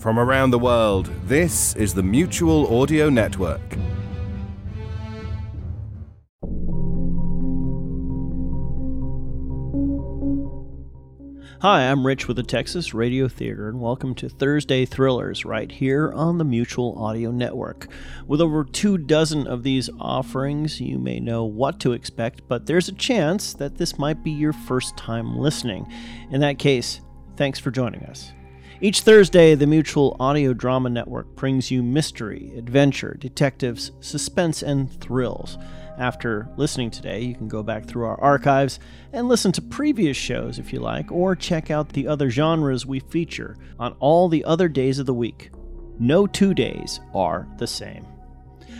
From around the world, this is the Mutual Audio Network. Hi, I'm Rich with the Texas Radio Theater, and welcome to Thursday Thrillers right here on the Mutual Audio Network. With over two dozen of these offerings, you may know what to expect, but there's a chance that this might be your first time listening. In that case, thanks for joining us. Each Thursday, the Mutual Audio Drama Network brings you mystery, adventure, detectives, suspense, and thrills. After listening today, you can go back through our archives and listen to previous shows if you like, or check out the other genres we feature on all the other days of the week. No two days are the same.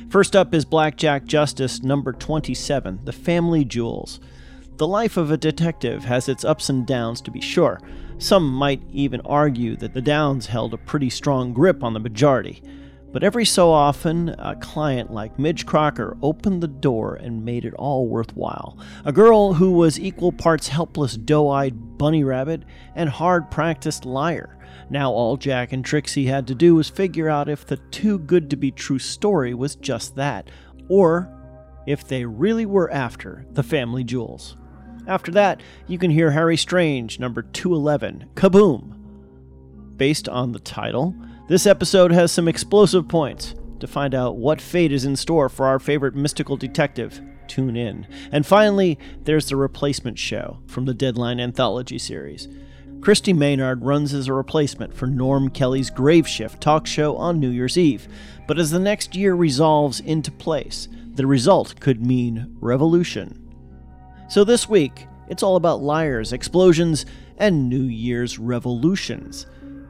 First up is Blackjack Justice number 27, The Family Jewels. The life of a detective has its ups and downs, to be sure. Some might even argue that the downs held a pretty strong grip on the majority. But every so often, a client like Midge Crocker opened the door and made it all worthwhile. A girl who was equal parts helpless, doe eyed bunny rabbit and hard practiced liar. Now, all Jack and Trixie had to do was figure out if the too good to be true story was just that, or if they really were after the family jewels. After that, you can hear Harry Strange, number 211, Kaboom! Based on the title, this episode has some explosive points. To find out what fate is in store for our favorite mystical detective, tune in. And finally, there's the replacement show from the Deadline anthology series. Christy Maynard runs as a replacement for Norm Kelly's Grave Shift talk show on New Year's Eve. But as the next year resolves into place, the result could mean revolution. So this week, it's all about liars, explosions, and New Year's revolutions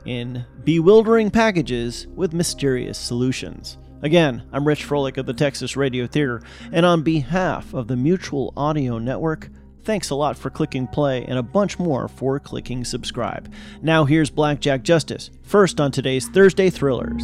in bewildering packages with mysterious solutions. Again, I'm Rich Froelich of the Texas Radio Theater, and on behalf of the Mutual Audio Network, thanks a lot for clicking play and a bunch more for clicking subscribe. Now here's Blackjack Justice, first on today's Thursday Thrillers.